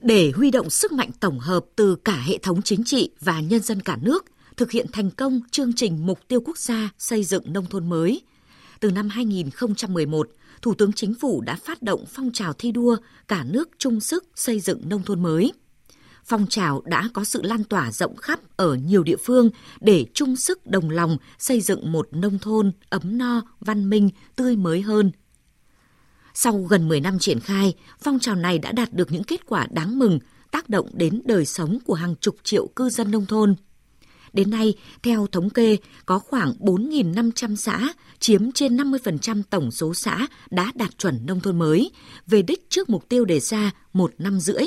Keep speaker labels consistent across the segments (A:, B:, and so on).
A: Để huy động sức mạnh tổng hợp từ cả hệ thống chính trị và nhân dân cả nước, thực hiện thành công chương trình mục tiêu quốc gia xây dựng nông thôn mới. Từ năm 2011, Thủ tướng Chính phủ đã phát động phong trào thi đua cả nước chung sức xây dựng nông thôn mới. Phong trào đã có sự lan tỏa rộng khắp ở nhiều địa phương để chung sức đồng lòng xây dựng một nông thôn ấm no, văn minh, tươi mới hơn. Sau gần 10 năm triển khai, phong trào này đã đạt được những kết quả đáng mừng, tác động đến đời sống của hàng chục triệu cư dân nông thôn – Đến nay, theo thống kê, có khoảng 4.500 xã, chiếm trên 50% tổng số xã đã đạt chuẩn nông thôn mới, về đích trước mục tiêu đề ra một năm rưỡi.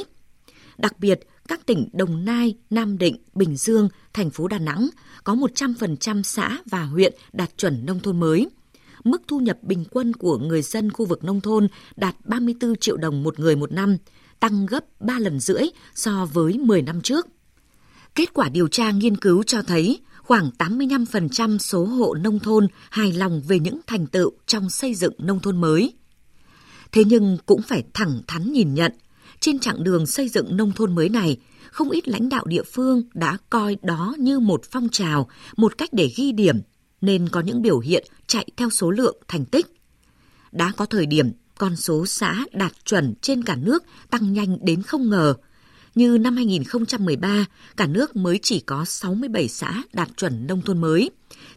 A: Đặc biệt, các tỉnh Đồng Nai, Nam Định, Bình Dương, thành phố Đà Nẵng có 100% xã và huyện đạt chuẩn nông thôn mới. Mức thu nhập bình quân của người dân khu vực nông thôn đạt 34 triệu đồng một người một năm, tăng gấp 3 lần rưỡi so với 10 năm trước. Kết quả điều tra nghiên cứu cho thấy khoảng 85% số hộ nông thôn hài lòng về những thành tựu trong xây dựng nông thôn mới. Thế nhưng cũng phải thẳng thắn nhìn nhận, trên chặng đường xây dựng nông thôn mới này, không ít lãnh đạo địa phương đã coi đó như một phong trào, một cách để ghi điểm, nên có những biểu hiện chạy theo số lượng thành tích. Đã có thời điểm con số xã đạt chuẩn trên cả nước tăng nhanh đến không ngờ – như năm 2013, cả nước mới chỉ có 67 xã đạt chuẩn nông thôn mới,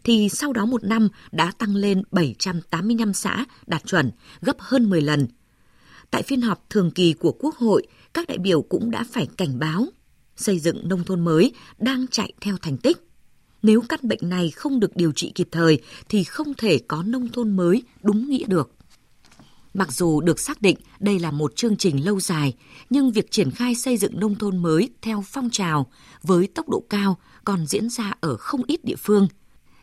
A: thì sau đó một năm đã tăng lên 785 xã đạt chuẩn, gấp hơn 10 lần. Tại phiên họp thường kỳ của Quốc hội, các đại biểu cũng đã phải cảnh báo xây dựng nông thôn mới đang chạy theo thành tích. Nếu căn bệnh này không được điều trị kịp thời thì không thể có nông thôn mới đúng nghĩa được. Mặc dù được xác định đây là một chương trình lâu dài, nhưng việc triển khai xây dựng nông thôn mới theo phong trào với tốc độ cao còn diễn ra ở không ít địa phương.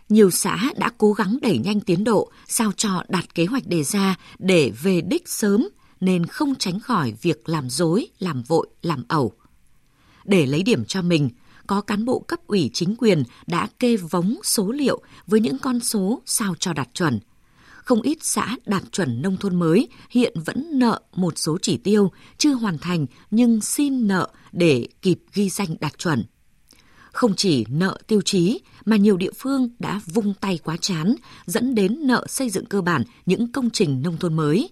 A: Nhiều xã đã cố gắng đẩy nhanh tiến độ sao cho đạt kế hoạch đề ra để về đích sớm nên không tránh khỏi việc làm dối, làm vội, làm ẩu. Để lấy điểm cho mình, có cán bộ cấp ủy chính quyền đã kê vống số liệu với những con số sao cho đạt chuẩn – không ít xã đạt chuẩn nông thôn mới hiện vẫn nợ một số chỉ tiêu chưa hoàn thành nhưng xin nợ để kịp ghi danh đạt chuẩn. Không chỉ nợ tiêu chí mà nhiều địa phương đã vung tay quá chán dẫn đến nợ xây dựng cơ bản những công trình nông thôn mới.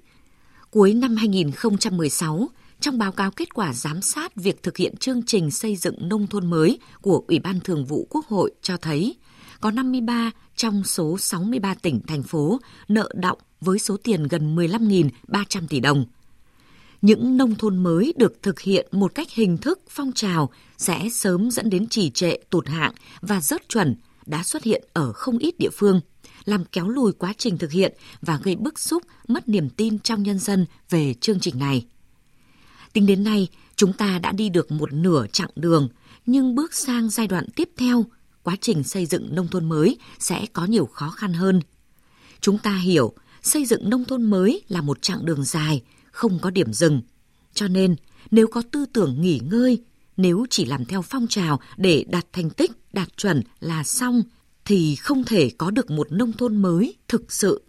A: Cuối năm 2016, trong báo cáo kết quả giám sát việc thực hiện chương trình xây dựng nông thôn mới của Ủy ban Thường vụ Quốc hội cho thấy có 53 trong số 63 tỉnh, thành phố nợ động với số tiền gần 15.300 tỷ đồng. Những nông thôn mới được thực hiện một cách hình thức phong trào sẽ sớm dẫn đến trì trệ, tụt hạng và rớt chuẩn đã xuất hiện ở không ít địa phương, làm kéo lùi quá trình thực hiện và gây bức xúc, mất niềm tin trong nhân dân về chương trình này. Tính đến nay, chúng ta đã đi được một nửa chặng đường, nhưng bước sang giai đoạn tiếp theo – quá trình xây dựng nông thôn mới sẽ có nhiều khó khăn hơn. Chúng ta hiểu xây dựng nông thôn mới là một chặng đường dài, không có điểm dừng. Cho nên, nếu có tư tưởng nghỉ ngơi, nếu chỉ làm theo phong trào để đạt thành tích, đạt chuẩn là xong, thì không thể có được một nông thôn mới thực sự